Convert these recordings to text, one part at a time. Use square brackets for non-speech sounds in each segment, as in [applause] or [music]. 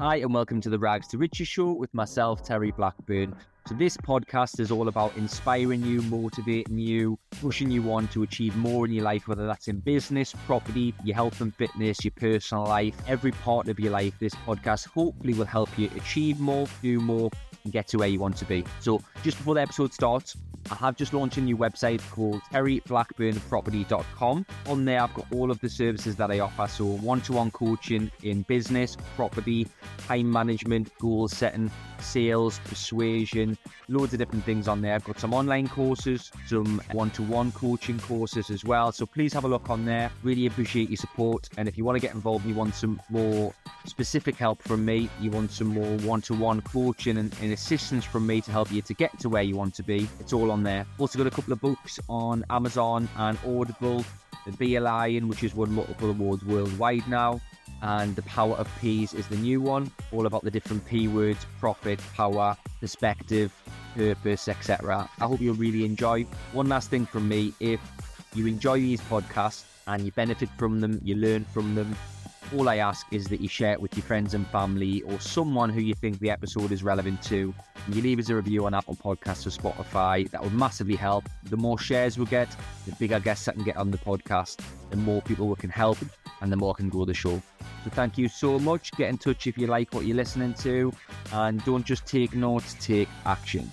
Hi, and welcome to the Rags to Riches show with myself, Terry Blackburn. So, this podcast is all about inspiring you, motivating you, pushing you on to achieve more in your life, whether that's in business, property, your health and fitness, your personal life, every part of your life. This podcast hopefully will help you achieve more, do more, and get to where you want to be. So, just before the episode starts, I have just launched a new website called terryblackburnproperty.com. On there, I've got all of the services that I offer. So, one to one coaching in business, property, time management, goal setting, sales, persuasion, loads of different things on there. I've got some online courses, some one to one coaching courses as well. So, please have a look on there. Really appreciate your support. And if you want to get involved, you want some more specific help from me, you want some more one to one coaching and, and assistance from me to help you to get to where you want to be, it's all on there. Also got a couple of books on Amazon and Audible. The Be a Lion, which has won multiple awards worldwide now, and The Power of P's is the new one, all about the different P words profit, power, perspective, purpose, etc. I hope you'll really enjoy. One last thing from me if you enjoy these podcasts and you benefit from them, you learn from them, all I ask is that you share it with your friends and family or someone who you think the episode is relevant to. And you leave us a review on Apple Podcasts or Spotify. That would massively help. The more shares we get, the bigger guests that can get on the podcast, the more people we can help, and the more can grow the show. So thank you so much. Get in touch if you like what you're listening to, and don't just take notes, take action.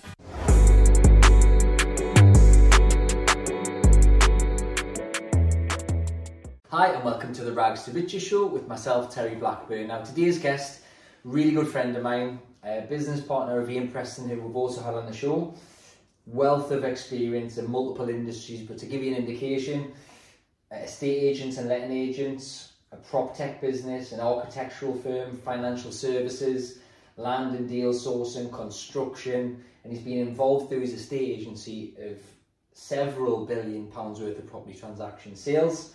Hi, and welcome to the Rags to Riches show with myself, Terry Blackburn. Now, today's guest, really good friend of mine, a business partner of Ian Preston, who we've also had on the show. Wealth of experience in multiple industries, but to give you an indication, estate agents and letting agents, a prop tech business, an architectural firm, financial services, land and deal sourcing, construction, and he's been involved through his estate agency of several billion pounds worth of property transaction sales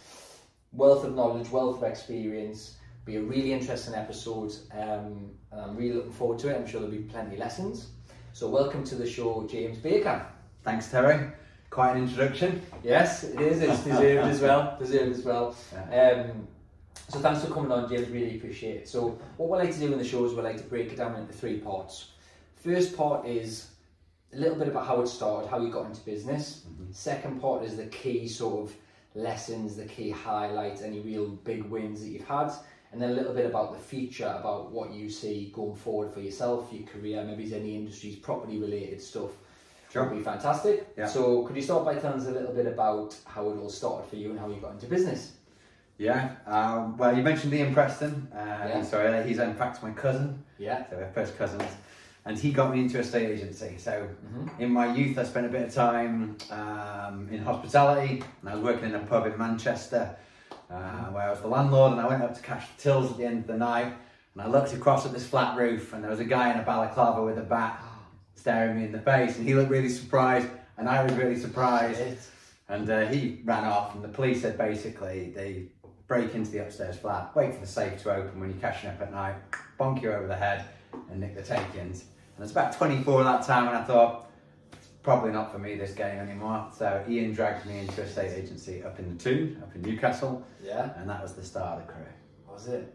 wealth of knowledge, wealth of experience. Be a really interesting episode, um, and I'm really looking forward to it. I'm sure there'll be plenty of lessons. So, welcome to the show, James Baker. Thanks, Terry. Quite an introduction. Yes, it is. It's [laughs] deserved as well. Deserved as well. Um, so, thanks for coming on, James. Really appreciate it. So, what we like to do in the show is we like to break it down into three parts. First part is a little bit about how it started, how you got into business. Mm-hmm. Second part is the key sort of lessons, the key highlights, any real big wins that you've had, and then a little bit about the future, about what you see going forward for yourself, your career, maybe any industries, property related stuff. Sure. Would be fantastic. Yeah. So, could you start by telling us a little bit about how it all started for you and how you got into business? Yeah. Um, well, you mentioned Ian Preston. Uh, yeah. Sorry, he's in fact my cousin. Yeah. So we're first cousins and he got me into estate agency. So mm-hmm. in my youth, I spent a bit of time um, in hospitality, and I was working in a pub in Manchester uh, mm-hmm. where I was the landlord, and I went up to cash the tills at the end of the night, and I looked across at this flat roof, and there was a guy in a balaclava with a bat staring me in the face, and he looked really surprised, and I was really surprised. And uh, he ran off, and the police said basically they break into the upstairs flat, wait for the safe to open when you're cashing up at night, bonk you over the head, and nick the take-ins. And it's about 24 at that time, and I thought, it's probably not for me this game anymore. So Ian dragged me into estate agency up in the Toon, up in Newcastle. Yeah. And that was the start of the career. Was it?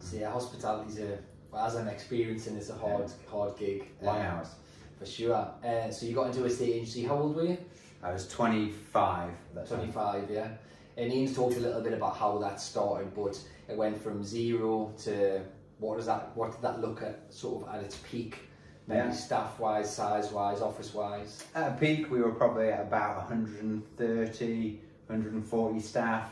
So yeah, hospitality's a, well, as I'm experiencing, it's a hard, yeah. hard gig. Long um, hours. For sure. Uh, so you got into estate agency. How old were you? I was 25. 25, time. yeah. And Ian's talked a little bit about how that started, but it went from zero to what does that? What did that look at? Sort of at its peak maybe yeah. staff wise, size wise, office wise? At a peak, we were probably at about 130, 140 staff.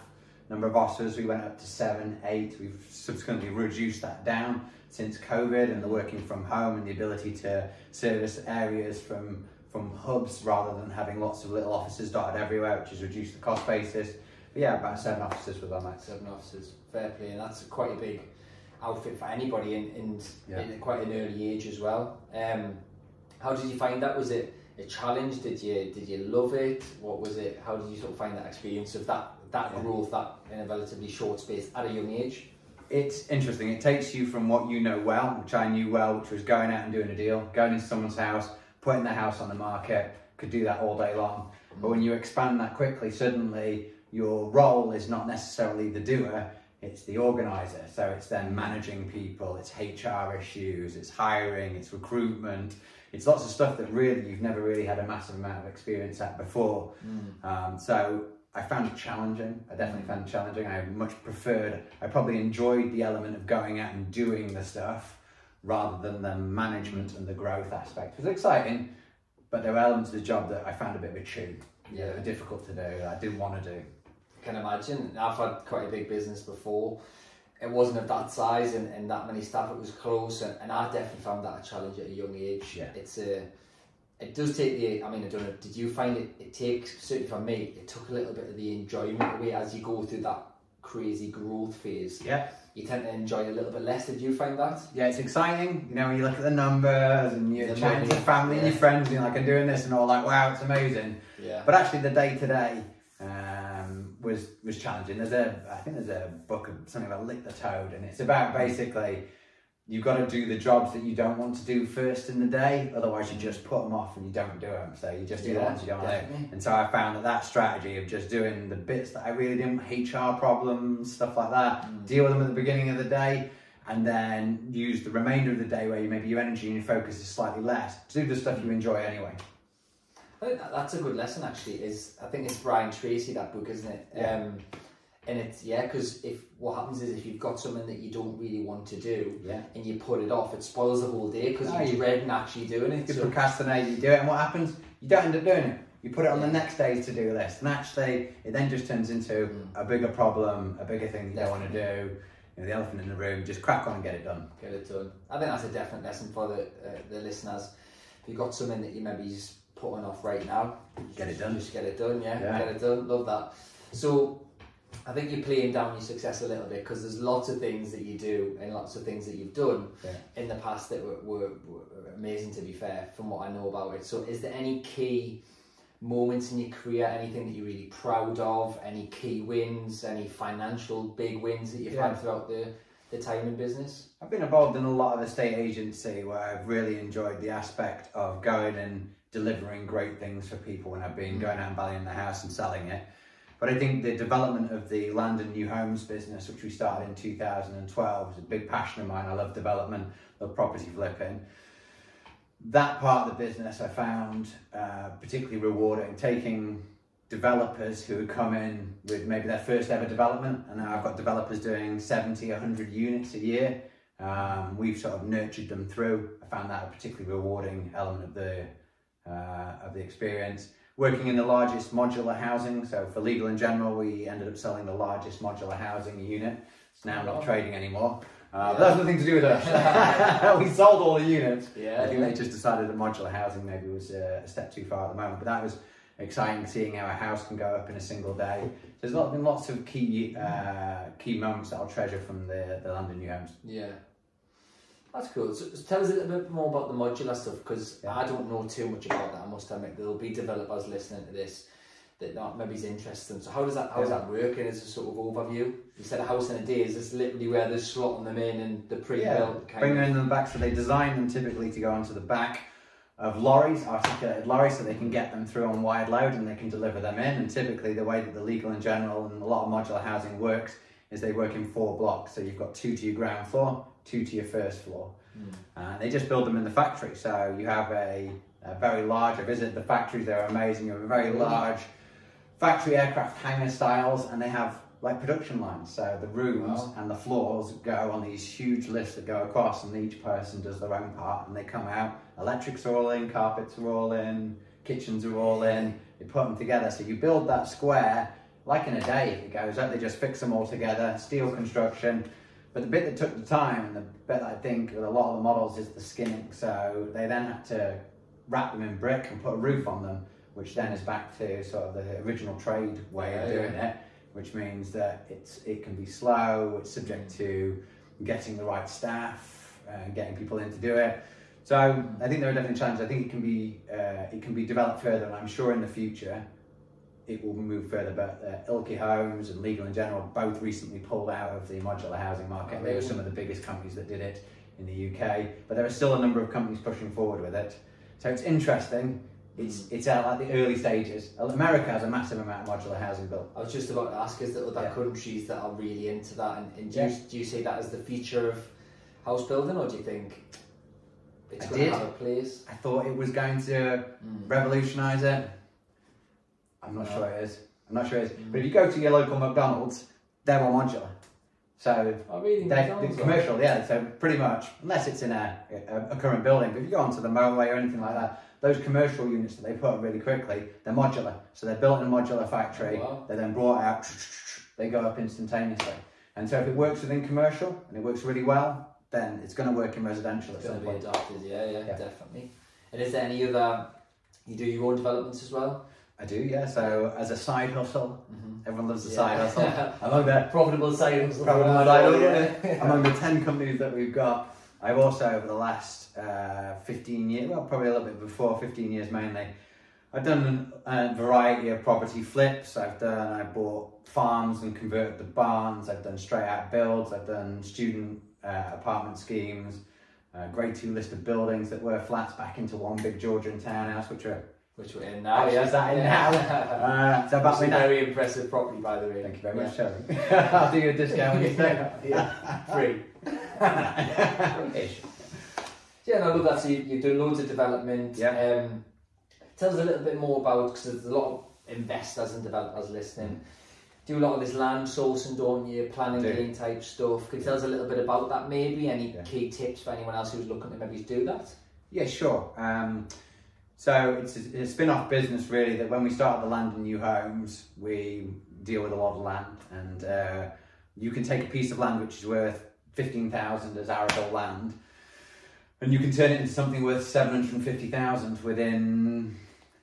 Number of officers, we went up to seven, eight. We've subsequently reduced that down since COVID and the working from home and the ability to service areas from from hubs rather than having lots of little offices dotted everywhere, which has reduced the cost basis. But yeah, about seven officers with our max. Seven officers, fair play, and that's quite a big outfit for anybody in, in, yeah. in quite an early age as well. Um, how did you find that? Was it a challenge? Did you did you love it? What was it? How did you sort of find that experience of that that yeah. growth that in a relatively short space at a young age? It's interesting. It takes you from what you know well, which I knew well, which was going out and doing a deal, going into someone's house, putting their house on the market. Could do that all day long. But when you expand that quickly, suddenly your role is not necessarily the doer it's the organizer. So it's then managing people, it's HR issues, it's hiring, it's recruitment, it's lots of stuff that really you've never really had a massive amount of experience at before. Mm. Um, so I found it challenging. I definitely found it challenging. I much preferred, I probably enjoyed the element of going out and doing the stuff rather than the management and the growth aspect. It was exciting, but there were elements of the job that I found a bit of a chew. Yeah, that were difficult to do. That I didn't want to do. Can imagine. I've had quite a big business before. It wasn't of that size and, and that many staff. It was close, and, and I definitely found that a challenge at a young age. Yeah. It's a. It does take the. I mean, I don't know. Did you find it? It takes certainly for me. It took a little bit of the enjoyment away as you go through that crazy growth phase. Yeah you tend to enjoy a little bit less. Did you find that? Yeah, it's exciting. You know, when you look at the numbers and you're chatting to your family yeah. and your friends, and you're like, I'm doing this, and all like, wow, it's amazing. Yeah. But actually, the day to day uh, was was challenging. There's a, I think there's a book of something about lick the toad, and it's about basically you've got to do the jobs that you don't want to do first in the day, otherwise you just put them off and you don't do them. So you just do yeah, the ones you don't to do. And so I found that that strategy of just doing the bits that I really didn't, HR problems, stuff like that, mm. deal with them at the beginning of the day, and then use the remainder of the day where you, maybe your energy and your focus is slightly less to do the stuff you enjoy anyway. I think that's a good lesson actually. Is I think it's Brian Tracy that book, isn't it? Yeah. Um, and it's yeah, because if what happens is if you've got something that you don't really want to do, yeah. and you put it off, it spoils the whole day because you're dreading actually doing it. You so. procrastinate, you do it, and what happens? You don't end up doing it. You put it on yeah. the next day's to do list, and actually, it then just turns into mm. a bigger problem, a bigger thing you don't want to do. You know, the elephant in the room. Just crack on and get it done. Get it done. I think that's a definite lesson for the uh, the listeners. If you've got something that you maybe just putting off right now. Get it done. Just get it done, yeah. yeah. Get it done. Love that. So I think you're playing down your success a little bit because there's lots of things that you do and lots of things that you've done yeah. in the past that were, were, were, amazing to be fair from what I know about it. So is there any key moments in your career, anything that you're really proud of, any key wins, any financial big wins that you've yeah. had throughout the, the time in business? I've been involved in a lot of estate agency where I've really enjoyed the aspect of going and delivering great things for people when I've been going out and valuing the house and selling it. But I think the development of the land and new homes business, which we started in 2012, is a big passion of mine. I love development, love property flipping. That part of the business I found uh, particularly rewarding, taking developers who had come in with maybe their first ever development, and now I've got developers doing 70, 100 units a year. Um, we've sort of nurtured them through. I found that a particularly rewarding element of the uh, of the experience. Working in the largest modular housing, so for Legal and General, we ended up selling the largest modular housing unit. It's now not trading anymore. Uh, yeah. But that's nothing to do with us. [laughs] we sold all the units. Yeah, I think they just decided that modular housing maybe was uh, a step too far at the moment. But that was exciting seeing how a house can go up in a single day. There's been lots of key uh, key moments that I'll treasure from the, the Land and New Homes. Yeah. That's cool. So, tell us a little bit more about the modular stuff because yeah. I don't know too much about that. I must admit there'll be developers listening to this that not maybe is interested. So how does that how does that work? And as a sort of overview, you said a house in a day. Is this literally where they're slotting them in and the pre-built? Yeah. Bring them in the back. So they design them typically to go onto the back of lorries, articulated lorries, so they can get them through on wide load and they can deliver them in. And typically, the way that the Legal and General and a lot of modular housing works is they work in four blocks. So you've got two to your ground floor, two to your first floor. Mm. Uh, they just build them in the factory. So you have a, a very large, I visited the factories, they're amazing. You have a very large factory aircraft hangar styles and they have like production lines. So the rooms wow. and the floors go on these huge lifts that go across and each person does their own part and they come out. Electrics are all in, carpets are all in, kitchens are all in. You put them together. So you build that square like in a day it goes up. They just fix them all together, steel construction. But the bit that took the time, and the bit that I think with a lot of the models is the skinning. So they then had to wrap them in brick and put a roof on them, which then is back to sort of the original trade way yeah, of doing yeah. it, which means that it's it can be slow. It's subject to getting the right staff and getting people in to do it. So I think there are definitely challenges. I think it can be uh, it can be developed further, and I'm sure in the future it will move further. But uh, Ilke Homes and Legal and General both recently pulled out of the modular housing market. Oh, they were some of the biggest companies that did it in the UK, but there are still a number of companies pushing forward with it. So it's interesting. It's it's at like the early stages. America has a massive amount of modular housing built. I was just about to ask, is there other Yeah. countries that are really into that? And, and do, Yeah. you, do you see that as the future of house building, or do you think it's I going to have a place? I thought it was going to Mm. revolutionise it. I'm not No. sure it is. I'm not sure it is. Mm. But if you go to your local McDonald's, they're all modular. So Oh, really? They're, they're are? commercial, yeah. So pretty much, unless it's in a, a, a current building, but if you go onto the motorway or anything like that, those commercial units that they put up really quickly, they're modular. So they're built in a modular factory. Oh, wow. They're then brought out. [tsk] They go up instantaneously. And so if it works within commercial and it works really well, then it's going to work in residential at It's going some to be point. adopted, yeah, yeah, Yeah. definitely. And is there any other? You do your own developments as well? I do, yeah. So as a side hustle, Mm-hmm. everyone loves a Yeah. side hustle. Among the Profitable sales. Profitable side hustle, among the 10 companies that we've got, I've also, over the last uh, 15 years, well, probably a little bit before 15 years mainly, I've done a variety of property flips. I've done, I bought farms and converted the barns. I've done straight out builds. I've done student uh, apartment schemes, uh, grade two listed buildings that were flats back into one big Georgian townhouse, which are, Which we're in now, Actually, yeah. is that in yeah. [laughs] uh, so about Which is me very impressive property, by the way. Thank you very Yeah. much, Terry. [laughs] I'll do you a discount when you say. yeah, free. Ish. Yeah, no, I love that. So you, you do loads of development. Yeah. Um, tell us a little bit more about because there's a lot of investors and developers listening. Do a lot of this land sourcing, don't you? Planning Do. gain type stuff. Could you tell us a little bit about that? Maybe any Yeah. key tips for anyone else who's looking to maybe do that? Yeah, sure. Um, so it's a, a spin-off business really that when we started the land and new homes, we deal with a lot of land and uh, you can take a piece of land which is worth 15,000 as arable land and you can turn it into something worth 750,000 within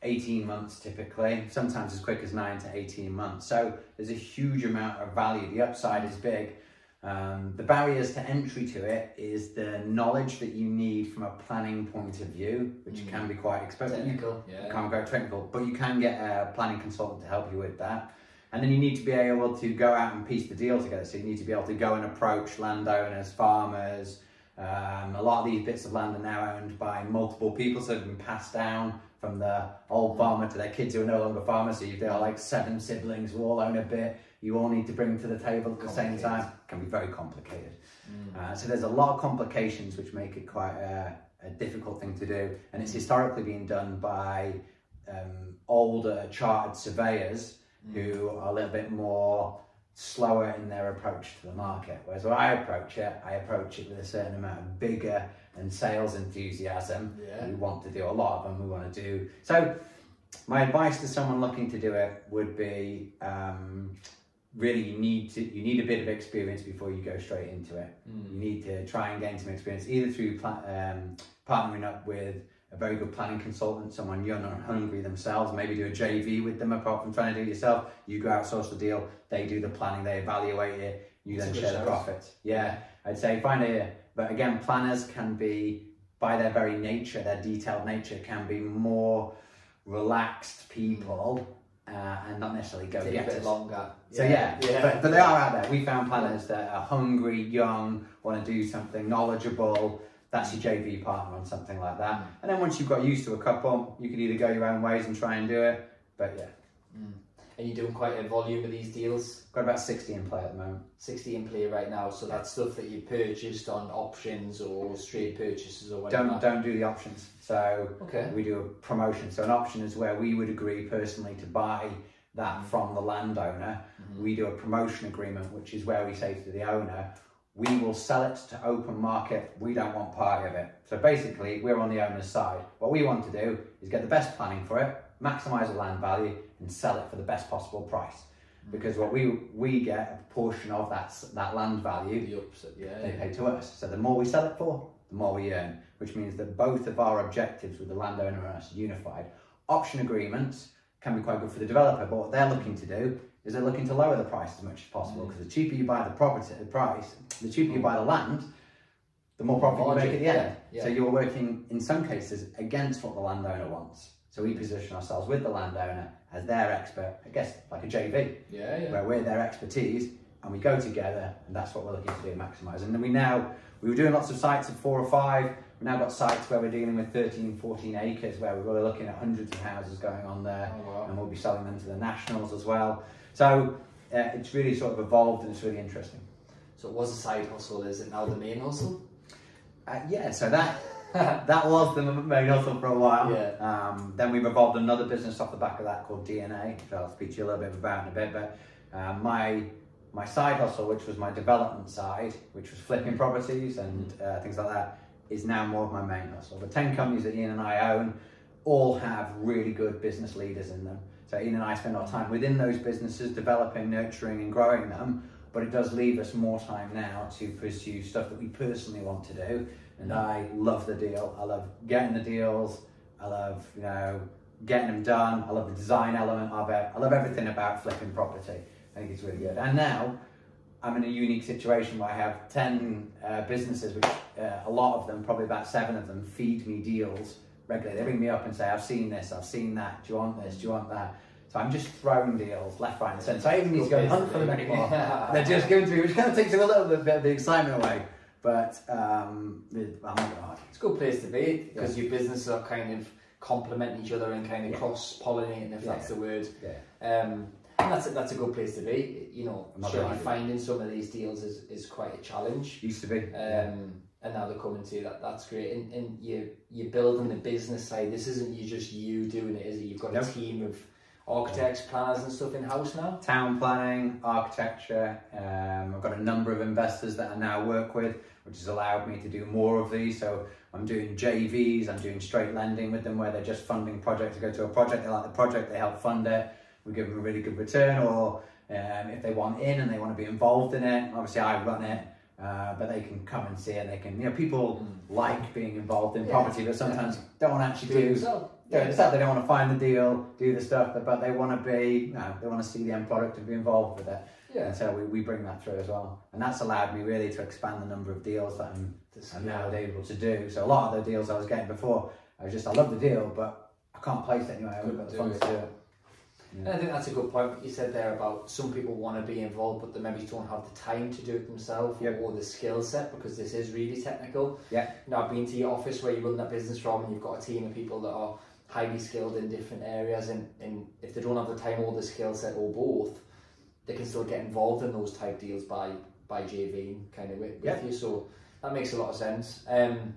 18 months typically, sometimes as quick as 9 to 18 months. So there's a huge amount of value. The upside is big. Um, the barriers to entry to it is the knowledge that you need from a planning point of view, which Mm. can be quite expensive. Technical, yeah. can't go technical, but you can get a planning consultant to help you with that. And then you need to be able to go out and piece the deal together. So you need to be able to go and approach landowners, farmers. Um, a lot of these bits of land are now owned by multiple people, so they've been passed down from the old farmer to their kids who are no longer farmers. So you've got like seven siblings who all own a bit. You all need to bring to the table at the same time. Can be very complicated. Mm. Uh, so there's a lot of complications which make it quite a, a difficult thing to do, and it's historically been done by um, older chartered surveyors who are a little bit more slower in their approach to the market. Whereas when I approach it, I approach it with a certain amount of vigor and sales enthusiasm. Yeah. We want to do a lot of them. We want to do so. My advice to someone looking to do it would be um, really you need to you need a bit of experience before you go straight into it. Mm. You need to try and gain some experience either through pla- um, partnering up with a very good planning consultant, someone young and hungry themselves, maybe do a JV with them apart from trying to do it yourself. You go outsource the deal, they do the planning, they evaluate it, you It's then share the profits. Yeah, I'd say find a, but again, planners can be, by their very nature, their detailed nature, can be more relaxed people uh, and not necessarily go get it. longer. So yeah, yeah. But, but they are out there. We found planners that are hungry, young, want to do something knowledgeable. That's your JV partner on something like that. And then once you've got used to a couple, you can either go your own ways and try and do it. But yeah, Mm. And you're doing quite a volume of these deals. got about 60 in play at the moment. 60 in play right now, so that's stuff that you purchased on options or straight purchases or whatever. Don't don't do the options. So Okay. we do a promotion. So an option is where we would agree personally to buy that mm-hmm. from the landowner. Mm-hmm. We do a promotion agreement, which is where we say to the owner, we will sell it to open market. We don't want part of it. So basically, we're on the owner's side. What we want to do is get the best planning for it, maximize the land value, and sell it for the best possible price. Because what we we get a portion of that that land value The upset, yeah. they pay to us. So the more we sell it for, the more we earn, which means that both of our objectives with the landowner and us are unified. Option agreements can be quite good for the developer, but what they're looking to do is they're looking to lower the price as much as possible mm. because the cheaper you buy the property, the price, the cheaper you buy the land, the more profit you make at the end. Yeah, So you're working in some cases against what the landowner wants. So we position ourselves with the landowner as their expert, I guess like a JV Yeah, yeah. where we're their expertise and we go together and that's what we're looking to do maximise and then we now we were doing lots of sites of four or five We've now got sites where we're dealing with 13, 14 acres where we're really looking at hundreds of houses going on there Oh, wow. and we'll be selling them to the nationals as well. So uh, it's really sort of evolved and it's really interesting. So it was a side hustle. Is it now the main hustle? Uh, yeah, so that [laughs] that was the main hustle for a while. Yeah. Um, then we've evolved another business off the back of that called DNA, which I'll speak to you a little bit about in a bit. But uh, my my side hustle, which was my development side, which was flipping properties and uh, things like that, is now more of my main hustle. The ten companies that Ian and I own all have really good business leaders in them. So Ian and I spend our time within those businesses, developing, nurturing, and growing them. But it does leave us more time now to pursue stuff that we personally want to do. And I love the deal. I love getting the deals. I love, you know, getting them done. I love the design element of it. I love everything about flipping property. I think it's really good. And now I'm in a unique situation where I have 10 uh, businesses, which uh, a lot of them, probably about seven of them, feed me deals regularly. They ring me up and say, I've seen this, I've seen that, do you want this, do you want that? So I'm just throwing deals left, right, and centre. So I even need to go and hunt for them anymore. [laughs] They're just given to me, which kind of takes a little bit of the excitement away. But um, I'm not. It's a good place to be because your businesses are kind of complement each other and kind of Yeah. cross pollinating, if Yeah. that's the word. Yeah. Um, and that's a, that's a good place to be. You know, I'm not surely gonna finding some of these deals is, is quite a challenge. Used to be. Um, and now they're coming to you. That that's great. And, and you you're building the business side. This isn't you just you doing it, is it? You've got a team of architects, planners, and stuff in house now. town planning, architecture. Um, I've got a number of investors that I now work with, which has allowed me to do more of these. So I'm doing JVs, I'm doing straight lending with them where they're just funding projects to go to a project. They like the project, they help fund it. We give them a really good return, or um, if they want in and they want to be involved in it, obviously I run it. Uh, but they can come and see it. They can, you know, people like being involved in Yeah. property, but sometimes don't want to actually Do it do yeah, it's that they don't want to find the deal, do the stuff, but they want to be, no, they want to see the end product and be involved with it. Yeah. And so we, we bring that through as well. And that's allowed me really to expand the number of deals that I'm, I'm now able to do. So a lot of the deals I was getting before, I was just, I love the deal, but I can't place it anywhere. I haven't got the funds to do it. And I think that's a good point. What you said there about some people want to be involved, but they maybe don't have the time to do it themselves Yep. or the skill set because this is really technical. Yeah. You know, I've been to your office where you run that business from, and you've got a team of people that are highly skilled in different areas, and, and if they don't have the time or the skill set or both, they can still get involved in those type deals by by JV kind of with, with Yeah. you. So that makes a lot of sense. Um,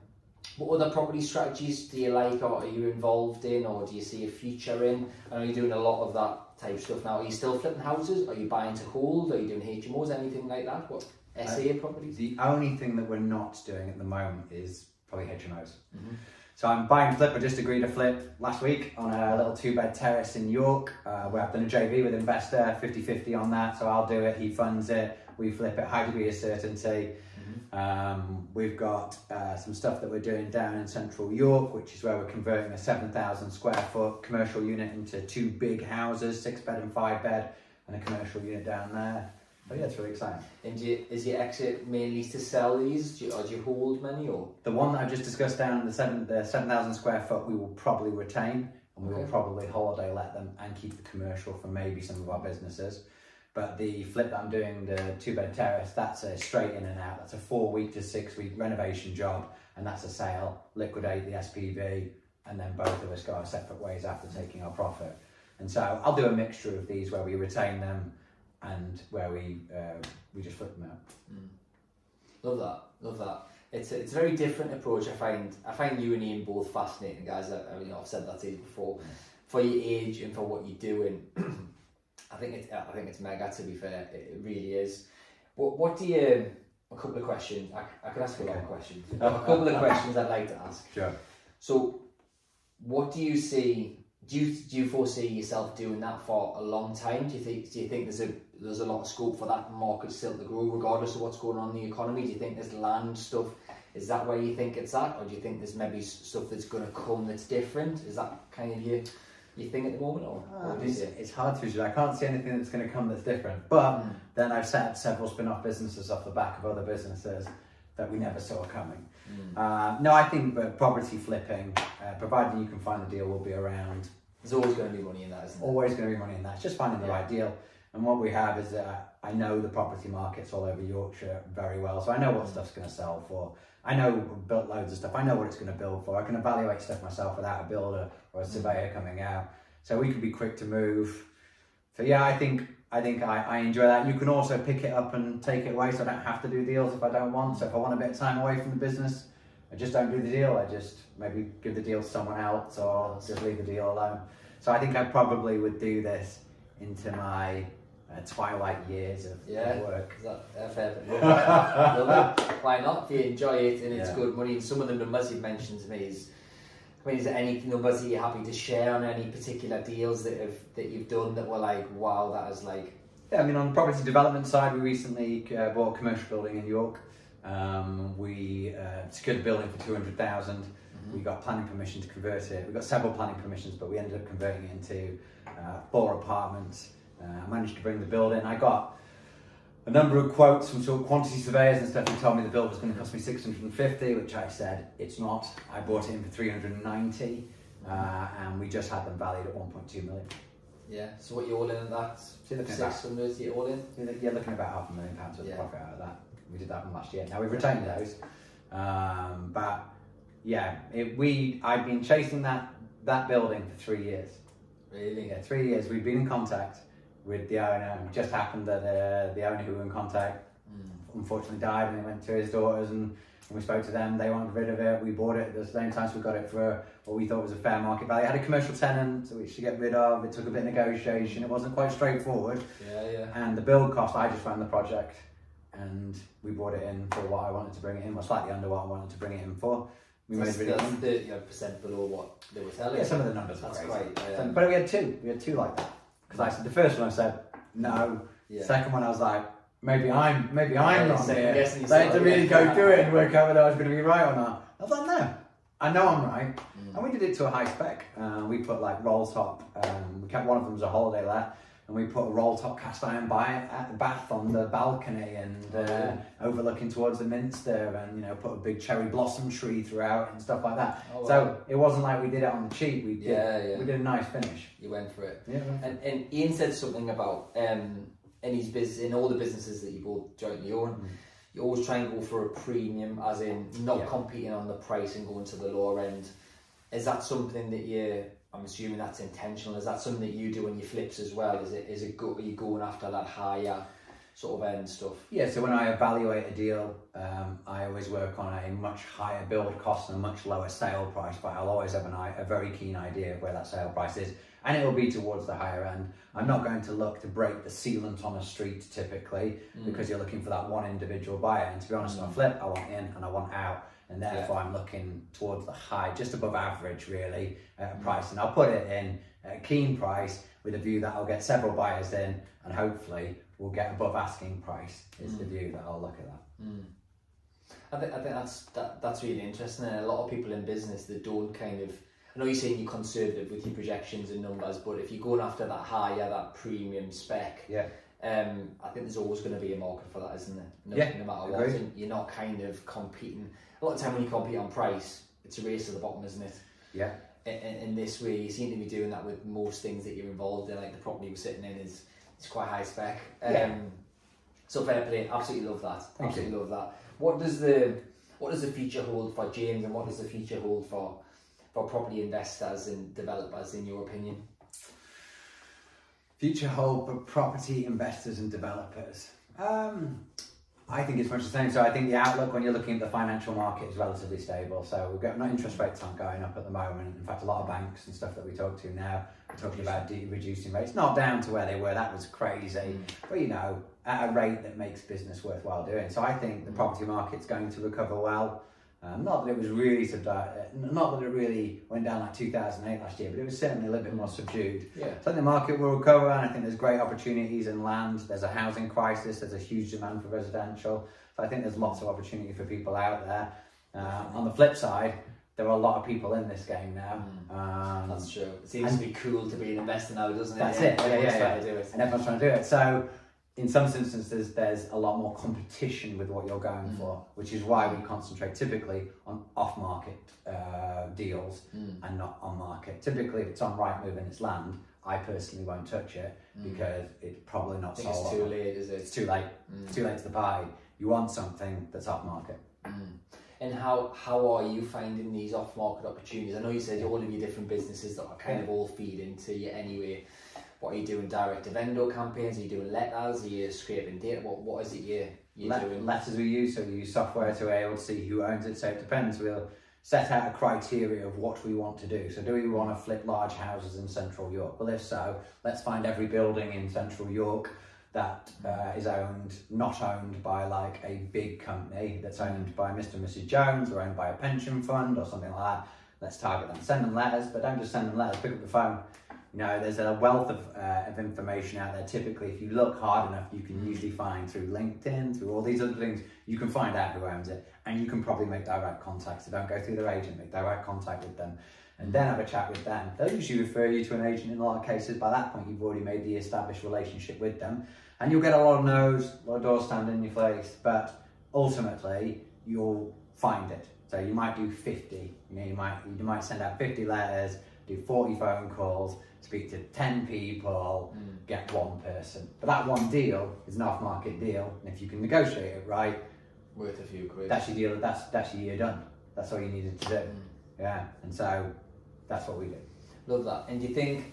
what other property strategies do you like or are you involved in or do you see a future in? I know you're doing a lot of that type stuff now. Are you still flipping houses? Are you buying to hold? Are you doing HMOs? Anything like that? What SA properties? The only thing that we're not doing at the moment is probably HMOs. Mhm. So I'm buying flip. I just agreed to flip last week on a little two bed terrace in York. Uh, where I've done a JV with investor, 50-50 on that. So I'll do it. He funds it. We flip it. High degree of certainty. Um, we've got uh, some stuff that we're doing down in central York, which is where we're converting a 7,000 square foot commercial unit into two big houses, six bed and five bed, and a commercial unit down there. But yeah, it's really exciting. And do you, is your exit mainly to sell these do you, or do you hold many or? The one that I've just discussed down the seven the seven thousand square foot, we will probably retain, and we will probably holiday let them and keep the commercial for maybe some of our businesses. But the flip that I'm doing, the two bed terrace, that's a straight in and out. That's a four week to six week renovation job, and that's a sale. Liquidate the SPV, and then both of us go our separate ways after taking our profit. And so I'll do a mixture of these where we retain them, and where we uh, we just flip them out. Love that, love that. It's a, it's a very different approach. I find I find you and Ian both fascinating guys. I, I mean, I've said that to you before. For your age and for what you're doing, [clears throat] I think it's I think it's mega. To be fair, it, really is. What what do you? A couple of questions. I, I can ask a lot of questions. A couple of questions I'd like to ask. Sure. So, what do you see? Do you do you foresee yourself doing that for a long time? Do you think do you think there's a there's a lot of scope for that market still to grow, regardless of what's going on in the economy? Do you think there's land stuff? Is that where you think it's at, or do you think there's maybe stuff that's going to come that's different? Is that kind of your your thing at the moment, or Uh, what do it's, see? it's hard to. I can't see anything that's going to come that's different. But Mm. then I've set up several spin-off businesses off the back of other businesses that we never saw coming. Mm. Uh, no, I think that property flipping, uh, providing you can find the deal, will be around. There's always going to be money in that, isn't there? Always going to be money in that. It's just finding the Yeah. right deal. And what we have is that I know the property markets all over Yorkshire very well, so I know what stuff's going to sell for. I know built loads of stuff. I know what it's going to build for. I can evaluate stuff myself without a builder or a surveyor coming out. So we can be quick to move. So yeah, I think I think I, I enjoy that. You can also pick it up and take it away, so I don't have to do deals if I don't want. So if I want a bit of time away from the business, I just don't do the deal. I just maybe give the deal to someone else or just leave the deal alone. So I think I probably would do this into my uh, twilight years of, Yeah. of work. Is that fair? Love. Love it. Why not? If you enjoy it and it's Yeah. good money, and some of the numbers you've mentioned to me is. I mean, is there any numbers that you're happy to share on any particular deals that have that you've done that were like, wow, that is like, Yeah, I mean, on the property development side, we recently uh, bought a commercial building in York. Um, we uh, secured the building for 200,000. We got planning permission to convert it. We got several planning permissions, but we ended up converting it into uh, four apartments. Uh, I managed to bring the building. I got a number of quotes from sort of quantity surveyors and stuff who told me the build was going to cost me 650, which I said it's not. I bought it in for 390, uh, and we just had them valued at 1.2 million. yeah. So what you all in at that? So you're looking at about Six hundred. You all in? you're looking about half a million pounds worth Yeah. of profit out of that. We did that one last year. Now we've retained those, um, but yeah, it, we I've been chasing that that building for three years. Really? Yeah, three years. We've been in contact with the owner. It just happened that uh, the owner who we were in contact Mm. unfortunately died, and it went to his daughters, and when we spoke to them, they wanted rid of it. We bought it at the same time, so we got it for what we thought was a fair market value. It had a commercial tenant, which to get rid of. It took a bit of negotiation. It wasn't quite straightforward. Yeah, yeah. And the build cost, I just ran the project and we brought it in for what I wanted to bring it in, well, slightly under what I wanted to bring it in for. We that's, made really that's thirty odd percent below what they were telling. Yeah, some of the numbers That's. So- Um, but we had two, we had two like that. Because I said, the first one I said, no. yeah. Second one I was like, maybe I'm, maybe I'm Yeah, second here. So I had to really go through it and work out whether I was going to be right or not. I was like, no, I know I'm right. Mm. And we did it to a high spec. Uh, we put like roll top. Um, we kept one of them as a holiday let, and we put a roll top cast iron by at the bath on the balcony and Oh, uh, yeah. overlooking towards the minster, and you know put a big cherry blossom tree throughout and stuff like that. Oh, wow. So it wasn't like we did it on the cheap. We did. Yeah, yeah. We did a nice finish. You went for it. Yeah. And, and Ian said something about um, in his business, in all the businesses that you both jointly own, Mm. you always try and go for a premium, as in not Yeah. competing on the price and going to the lower end. Is that something that you? I'm assuming that's intentional. Is that something that you do when you flips as well? Is it? Is it? Go, are you going after that higher sort of end stuff? Yeah, so when I evaluate a deal, um, I always work on a much higher build cost and a much lower sale price, but I'll always have an eye, a very keen idea of where that sale price is, and it will be towards the higher end. I'm not going to look to break the sealant on a street typically because you're looking for that one individual buyer. And to be honest, on a flip, I want in and I want out, and therefore I'm looking towards the high, just above average really, at a price, and I'll put it in at a keen price with a view that I'll get several buyers in, and hopefully we'll get above asking price. Is the view that I'll look at that. Mm. I think I think that's that, that's really interesting, and a lot of people in business that don't kind of. I know you're saying you're conservative with your projections and numbers, but if you're going after that higher, that premium spec, Yeah. um, I think there's always going to be a market for that, isn't there? No, Yeah, no matter what, you're not kind of competing. A lot of time when you compete on price, it's a race to the bottom, isn't it? Yeah. In, in, this way, you seem to be doing that with most things that you're involved in. Like the property we're sitting in is is quite high spec. Um, Yeah. So fair play, absolutely love that. Thank absolutely love that. What does the what does the future hold for James, and what does the future hold for for property investors and developers, in your opinion? Future hold for property investors and developers. Um, I think it's much the same. So I think the outlook when you're looking at the financial market is relatively stable. So we've got no interest rates aren't going up at the moment. In fact, a lot of banks and stuff that we talk to now are talking about de- reducing rates. Not down to where they were. That was crazy. Mm. But you know, at a rate that makes business worthwhile doing. So I think the mm. property market's going to recover well. Um, not that it was really subdu- uh, not that it really went down like 2008 last year, but it was certainly a little bit more subdued. Yeah. So I think the market will recover, and I think there's great opportunities in land. There's a housing crisis. There's a huge demand for residential. So I think there's lots of opportunity for people out there. Uh, on the flip side, there are a lot of people in this game now. Um, That's true. It seems to be cool to be an investor now, doesn't it? That's it, yeah, Everyone's yeah, trying yeah. to do it. and everyone's trying to do it. So, in some instances, there's a lot more competition with what you're going Mm. for, which is why we concentrate typically on off-market uh, deals Mm. and not on-market. Typically, if it's on Rightmove and it's land, I personally won't touch it because it's probably not sold. it's too late, is It's too late. Mm. It's too late to the party. You want something that's off-market. Mm. And how how are you finding these off market opportunities? I know you said all of your different businesses that are kind of all feed into you anyway. What are you doing? Direct to vendor campaigns? Are you doing letters? Are you scraping data? What what is it you you're Let- doing? letters we use, so we use software to be able to see who owns it. So it depends. We'll set out a criteria of what we want to do. So do we want to flip large houses in central York? Well, if so, let's find every building in central York that uh, is owned, not owned by like a big company that's owned by Mr. and Mrs. Jones or owned by a pension fund or something like that. Let's target them. Send them letters, but don't just send them letters. Pick up the phone. You know, there's a wealth of, uh, of information out there. Typically, if you look hard enough, you can usually find through LinkedIn, through all these other things, you can find out who owns it, and you can probably make direct contact. So don't go through their agent, make direct contact with them, and then have a chat with them. They'll usually refer you to an agent in a lot of cases. By that point, you've already made the established relationship with them, and you'll get a lot of no's, a lot of doors stand in your face, but ultimately, you'll find it. So you might do 50, you know, you might you might send out 50 letters, do 40 phone calls, speak to 10 people, get one person. But that one deal is an off-market deal, and if you can negotiate it right, Worth a few quid. that's your deal. That's that's your year done. That's all you needed to do. Mm. Yeah, and so that's what we do. Love that. And do you think,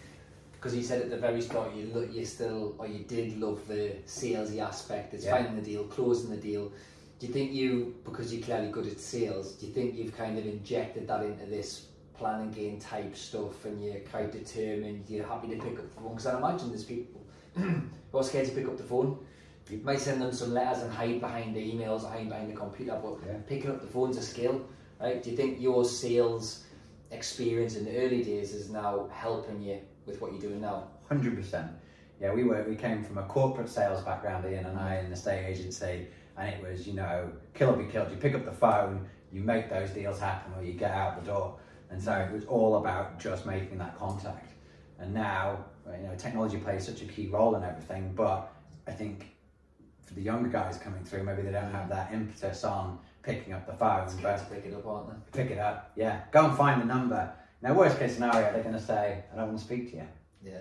because you said at the very start, you look, you still, or you did love the salesy aspect. It's Yeah. finding the deal, closing the deal. Do you think you, because you're clearly good at sales, do you think you've kind of injected that into this plan game type stuff, and you're quite determined? You're happy to pick up the phone because I imagine there's people [clears throat] who are scared to pick up the phone. You might send them some letters and hide behind the emails, hide behind the computer, but Yeah. picking up the phone's a skill, right? Do you think your sales experience in the early days is now helping you with what you're doing now? Hundred percent. Yeah, we were. We came from a corporate sales background, Ian and I, in the estate agency, and it was, you know, kill or be killed. You pick up the phone, you make those deals happen, or you get out the door. And so it was all about just making that contact. And now, you know, technology plays such a key role in everything. But I think for the younger guys coming through, maybe they don't have that impetus on picking up the phone. It's But pick it up, aren't they? pick it up, yeah. Go and find the number. Now, worst case scenario, they're going to say, "I don't want to speak to you." Yeah.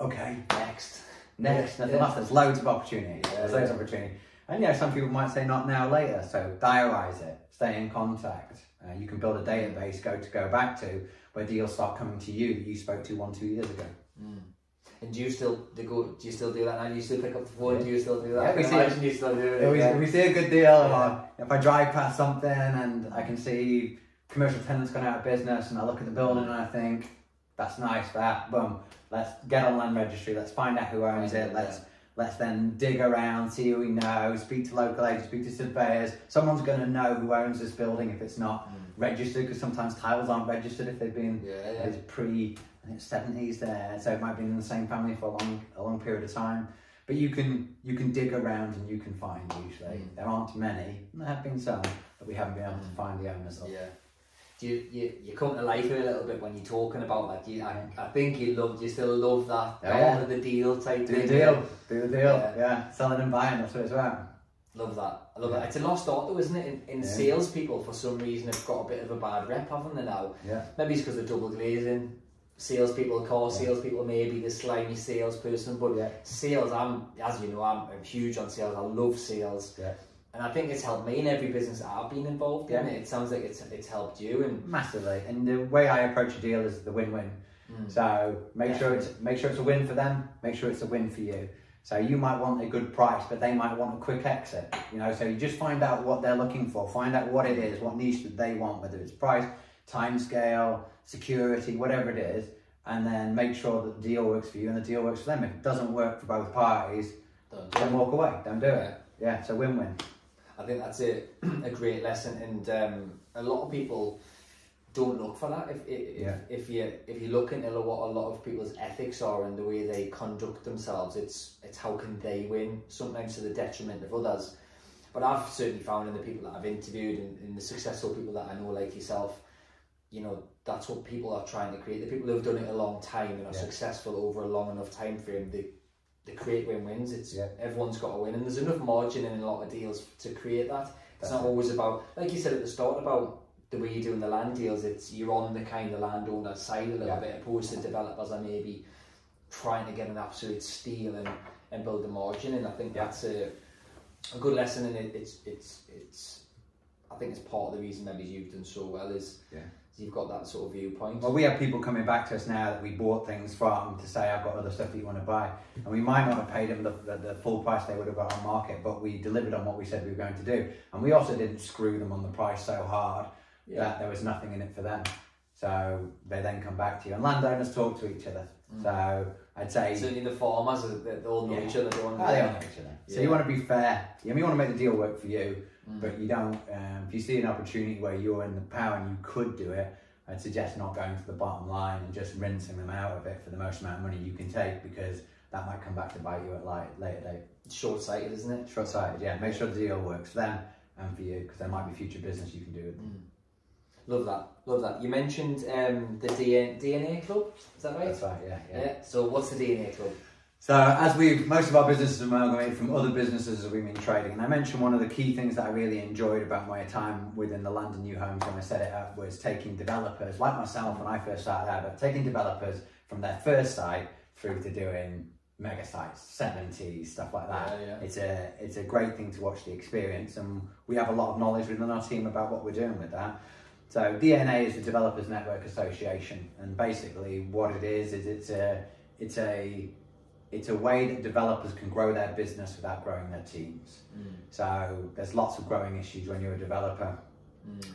Okay, Next. Next, Yeah, nothing yeah. There's loads of opportunity. Yeah, There's loads of opportunity. And yeah, some people might say not now, later. So diarise it. Stay in contact. Uh, you can build a database go to go back to where deals start coming to you that you spoke to one two years ago. Mm. And do you still do, go, do you still do that now? Do you still pick up the phone? Yeah. Do you still do that? Yeah, we see you still do it. If we, yeah. we see a good deal, Yeah. or if I drive past something and I can see commercial tenants gone out of business, and I look at the building and I think that's nice. That boom. Let's get on land registry. Let's find out who owns it, Let's let's then dig around, see who we know, speak to local agents, speak to surveyors. Someone's going to know who owns this building if it's not Mm. registered, because sometimes titles aren't registered if they've been Yeah, yeah. it's pre I think seventies there, so it might be in the same family for a long a long period of time. But you can you can dig around and you can find usually. Mm. There aren't many. There have been some, but we haven't been able to Mm. find the owners of. Yeah. You, you, you come to life a little bit when you're talking about that. You, I, I think you love, you still love that yeah. going the deal type Do the deal, do the deal. Yeah. Yeah. selling and buying. That's what it's about. Love that. I love Yeah. that. It's a lost art though, isn't it? In, in Yeah. salespeople, for some reason, have got a bit of a bad rep, haven't they now? Yeah, Maybe it's because of double glazing. Salespeople, car Yeah. salespeople, maybe the slimy salesperson, but yeah, sales, I'm, as you know, I'm, I'm huge on sales. I love sales. Yeah. And I think it's helped me in every business that I've been involved in. Yeah. It sounds like it's, it's helped you. And massively. And the way I approach a deal is the win-win. Mm. So make sure it's make sure it's a win for them. Make sure it's a win for you. So you might want a good price, but they might want a quick exit. You know, so you just find out what they're looking for. Find out what it is, what niche that they want, whether it's price, time scale, security, whatever it is, and then make sure that the deal works for you and the deal works for them. If it doesn't work for both parties, Don't do then walk away. Don't do Yeah. it. Yeah, it's a win-win. I think that's a, [clears throat] a great lesson, and um, a lot of people don't look for that. If if, Yeah. if you if you look into what a lot of people's ethics are and the way they conduct themselves, it's it's how can they win, sometimes to the detriment of others. But I've certainly found in the people that I've interviewed and, and the successful people that I know, like yourself, you know, that's what people are trying to create. The people who have done it a long time and are Yeah. successful over a long enough time frame, they they create win-wins. It's Yeah. everyone's got to win, and there's enough margin in a lot of deals to create that. It's That's not it. always about, like you said at the start, about the way you're doing the land deals. It's you're on the kind of landowner side a little Yeah. bit, opposed to developers are maybe trying to get an absolute steal and, and build the margin. And I think Yeah. that's a a good lesson, and it, it's it's it's. I think it's part of the reason maybe you've done so well is Yeah. You've got that sort of viewpoint. Well, we have people coming back to us now that we bought things from to say, I've got other stuff that you want to buy. And we might not have paid them the, the, the full price they would have got on market, but we delivered on what we said we were going to do. And we also didn't screw them on the price so hard yeah. that there was nothing in it for them. So they then come back to you. And landowners talk to each other. So I'd say. Certainly the farmers, they they all know Yeah. each other, don't Ah, they all know each other. So Yeah. you want to be fair. I mean, you want to make the deal work for you, Mm. but you don't. Um, if you see an opportunity where you're in the power and you could do it, I'd suggest not going to the bottom line and just rinsing them out of it for the most amount of money you can take because that might come back to bite you at like later date. Short sighted, isn't it? Short sighted, yeah. Make sure the deal works for them and for you because there might be future business you can do with them. Mm. Love that, love that. You mentioned um, the DNA, DNA Club, is that right? That's right, yeah, yeah. Yeah. So what's the DNA Club? So as we've most of our businesses are amalgamated from other businesses as we've been trading, and I mentioned one of the key things that I really enjoyed about my time within the Land and New Homes when I set it up was taking developers like myself when I first started out, but taking developers from their first site through to doing mega sites, 70s, stuff like that. Yeah, yeah. It's a it's a great thing to watch the experience, and we have a lot of knowledge within our team about what we're doing with that. So DNA is the Developers Network Association, and basically what it is is it's a it's a it's a way that developers can grow their business without growing their teams. Mm. So there's lots of growing issues when you're a developer. Mm.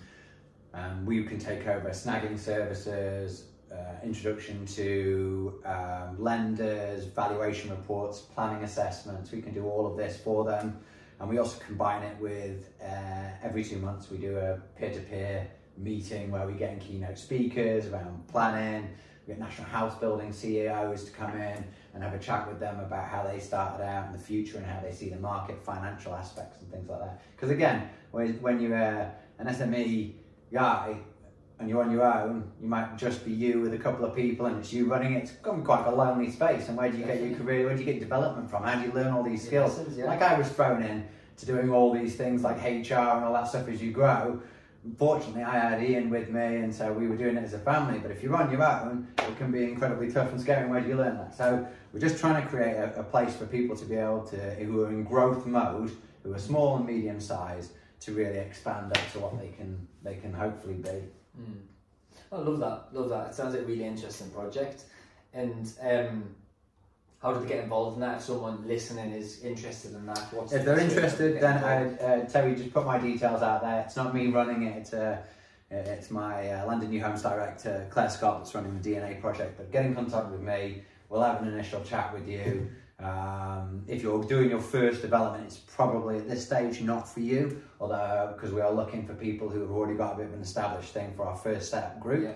Um, we can take over snagging services, uh, introduction to um, lenders, valuation reports, planning assessments. We can do all of this for them. And we also combine it with uh, every two months we do a peer to peer meeting where we get in keynote speakers around planning. We get national house building CEOs to come in and have a chat with them about how they started out in the future and how they see the market, financial aspects, and things like that. Because again, when, when you're uh, an SME guy and you're on your own, you might just be you with a couple of people and it's you running it. It's become quite a lonely space. And where do you get your career? Where do you get development from? How do you learn all these skills? Like I was thrown in to doing all these things like HR and all that stuff as you grow. Fortunately, I had Ian with me, and so we were doing it as a family. But if you're on your own, it can be incredibly tough and scary. Where do you learn that? So we're just trying to create a, a place for people to be able to, who are in growth mode, who are small and medium sized, to really expand up to what they can they can hopefully be. Mm. I love that, love that. It sounds like a really interesting project. And um, how do they get involved in that? If someone listening is interested in that, what's If the they're best way to interested, then? I, uh, Terry, just put my details out there. It's not me running it. It's, uh, it's my uh, Land and New Homes director, Claire Scott, that's running the DNA project. But get in contact with me. We'll have an initial chat with you. Um, if you're doing your first development, it's probably at this stage not for you, although because we are looking for people who have already got a bit of an established thing for our first step group. Yeah.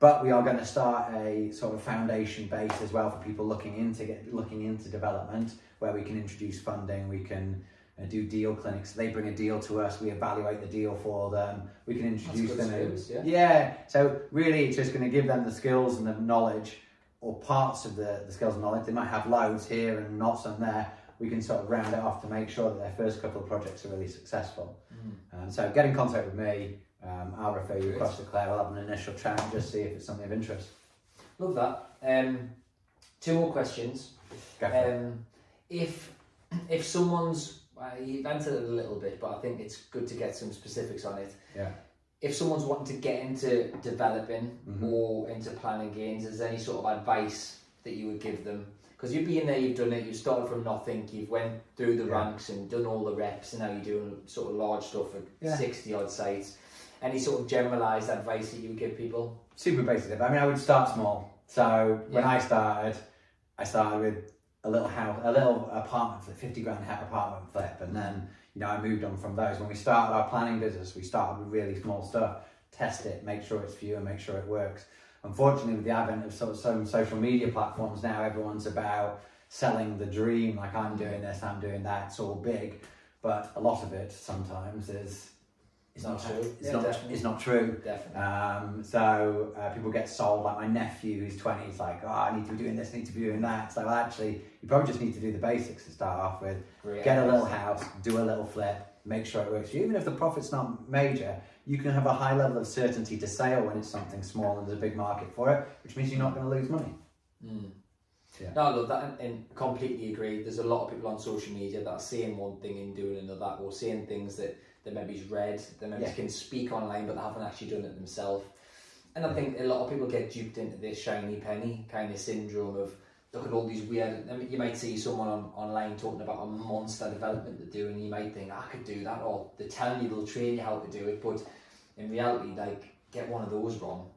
But we are going to start a sort of foundation base as well for people looking into get looking into development, where we can introduce funding, we can uh, do deal clinics. They bring a deal to us, we evaluate the deal for them. We can introduce them. service, yeah. yeah. So really, it's just going to give them the skills and the knowledge, or parts of the, the skills and knowledge. They might have loads here and not some there. We can sort of round it off to make sure that their first couple of projects are really successful. Mm. Um, so get in contact with me. Um, I'll refer you across to Claire. We'll have an initial chat and just see if it's something of interest. Love that. Um, two more questions. Go for it. Um, if if someone's well, you've answered it a little bit, but I think it's good to get some specifics on it. Yeah. If someone's wanting to get into developing Mhm. or into planning gains, is there any sort of advice that you would give them? Because you've been there, you've done it, you've started from nothing, you've went through the Yeah. ranks and done all the reps, and now you're doing sort of large stuff at Yeah. 60 odd sites. Any sort of generalised advice that you would give people? Super basic. I mean, I would start small. So when Yeah. I started, I started with a little house, a little apartment flip, 50 grand apartment flip. And then, you know, I moved on from those. When we started our planning business, we started with really small stuff, test it, make sure it's for you and make sure it works. Unfortunately, with the advent of sort of some social media platforms now, everyone's about selling the dream, like I'm mm. doing this, I'm doing that, it's all big. But a lot of it sometimes is it's Not true. It's Yeah, not. definitely. It's not true. Definitely. Um, so uh, people get sold, like my nephew who's 20, he's like, oh, I need to be doing this, I need to be doing that. So actually, you probably just need to do the basics to start off with. Great Get a little house, do a little flip, make sure it works for you. Even if the profit's not major, you can have a high level of certainty to sale when it's something small and there's a big market for it, which means you're not going to lose money. Mm. Yeah. No, I love that and, and completely agree. There's a lot of people on social media that are saying one thing and doing another, or saying things that that maybe's read, that maybe Yeah. can speak online, but they haven't actually done it themselves. And I think a lot of people get duped into this shiny penny kind of syndrome of look at all these weird. I mean, you might see someone on, online talking about a monster development to do, and you might think I could do that, or they're telling you they'll train you how to do it, but in reality, like get one of those wrong,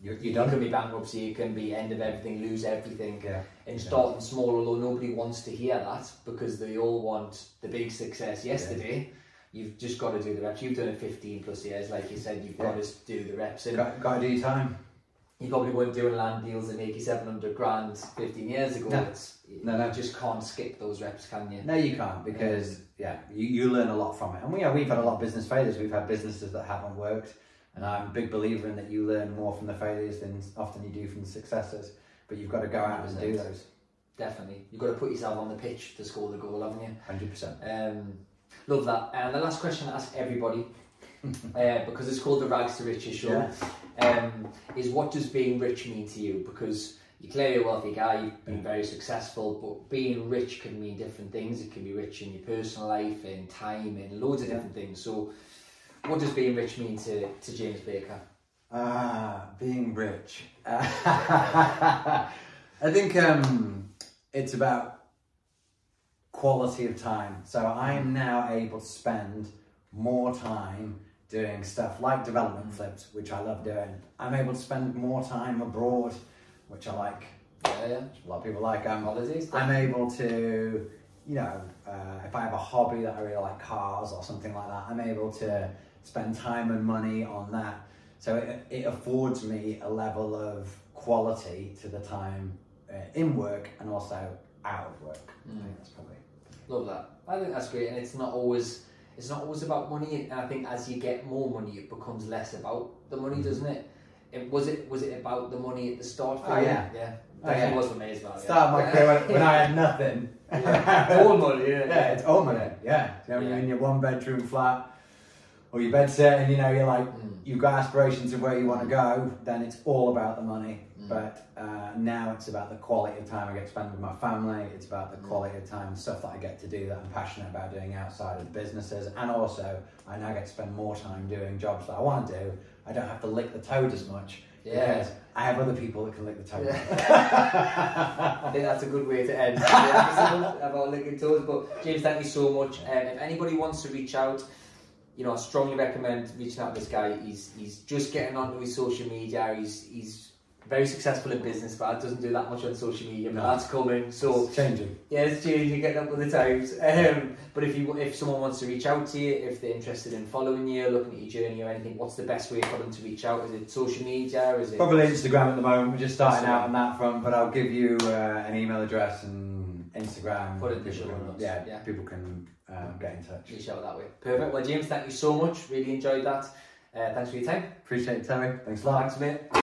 You're, you you can be bankruptcy, you can be end of everything, lose everything. Yeah. And starting small, although nobody wants to hear that because they all want the big success yesterday. You've just got to do the reps. You've done it 15 plus years, like you said. You've got to do the reps, and Got, got to do your time. you probably weren't doing land deals that make you 700 grand 15 years ago. No. It's, No, no. You just can't skip those reps, can you? No, you can't because yeah, you, you learn a lot from it. And we, yeah, we've had a lot of business failures. We've had businesses that haven't worked, and I'm a big believer in that you learn more from the failures than often you do from the successes. But you've got to go out and do those. Definitely. You've got to put yourself on the pitch to score the goal, haven't you? Hundred percent. Um, love that. And the last question I ask everybody, [laughs] uh, because it's called the Rags to Riches show, um, is what does being rich mean to you? Because you're clearly a wealthy guy, you've been very successful, but being rich can mean different things. It can be rich in your personal life, in time, in loads of different things. So, what does being rich mean to, to James Baker? Ah, being rich. [laughs] I think um, it's about quality of time. So I'm now able to spend more time doing stuff like development flips, which I love doing. I'm able to spend more time abroad, which I like. Yeah, yeah. A lot of people like. Um, Holidays. I'm able to, you know, uh, if I have a hobby that I really like cars or something like that, I'm able to spend time and money on that. So it, it affords me a level of quality to the time uh, in work and also out of work. I think that's probably. Love that. I think that's great, and it's not always it's not always about money. And I think as you get more money, it becomes less about the money, doesn't it? it was it was it about the money at the start? For Oh, you? yeah. yeah. Oh, Definitely yeah. was as well. yeah. Start my career when, when I had nothing. [laughs] All money, yeah. Yeah, it's all money. Yeah, you know, when you're in your one bedroom flat or your bed set, and you know you're like Mm. you've got aspirations of where you want to go, then it's all about the money. But uh, now it's about the quality of time I get to spend with my family. It's about the Mm. quality of time, stuff that I get to do that I'm passionate about doing outside of the businesses, and also I now get to spend more time doing jobs that I want to do. I don't have to lick the toad as much Yeah. because I have other people that can lick the toad. [laughs] I think that's a good way to end [laughs] about licking toes. But James, thank you so much. Um, if anybody wants to reach out, you know, I strongly recommend reaching out to this guy. He's he's just getting onto his social media. He's he's very successful in business, but I doesn't do that much on social media. But No. that's coming. So It's changing. yeah, it's changing, getting up with the times. Um, but if you if someone wants to reach out to you, if they're interested in following you, looking at your journey or anything, what's the best way for them to reach out? Is it social media? Is it Probably Instagram at the moment. We're just starting out on that front, but I'll give you uh, an email address and Instagram. Put it in the show notes, Yeah, yeah. people can um, get in touch. reach out that way? Perfect. Well, James, thank you so much. Really enjoyed that. Uh, thanks for your time. Appreciate it, Terry. Thanks a lot. Thanks, mate.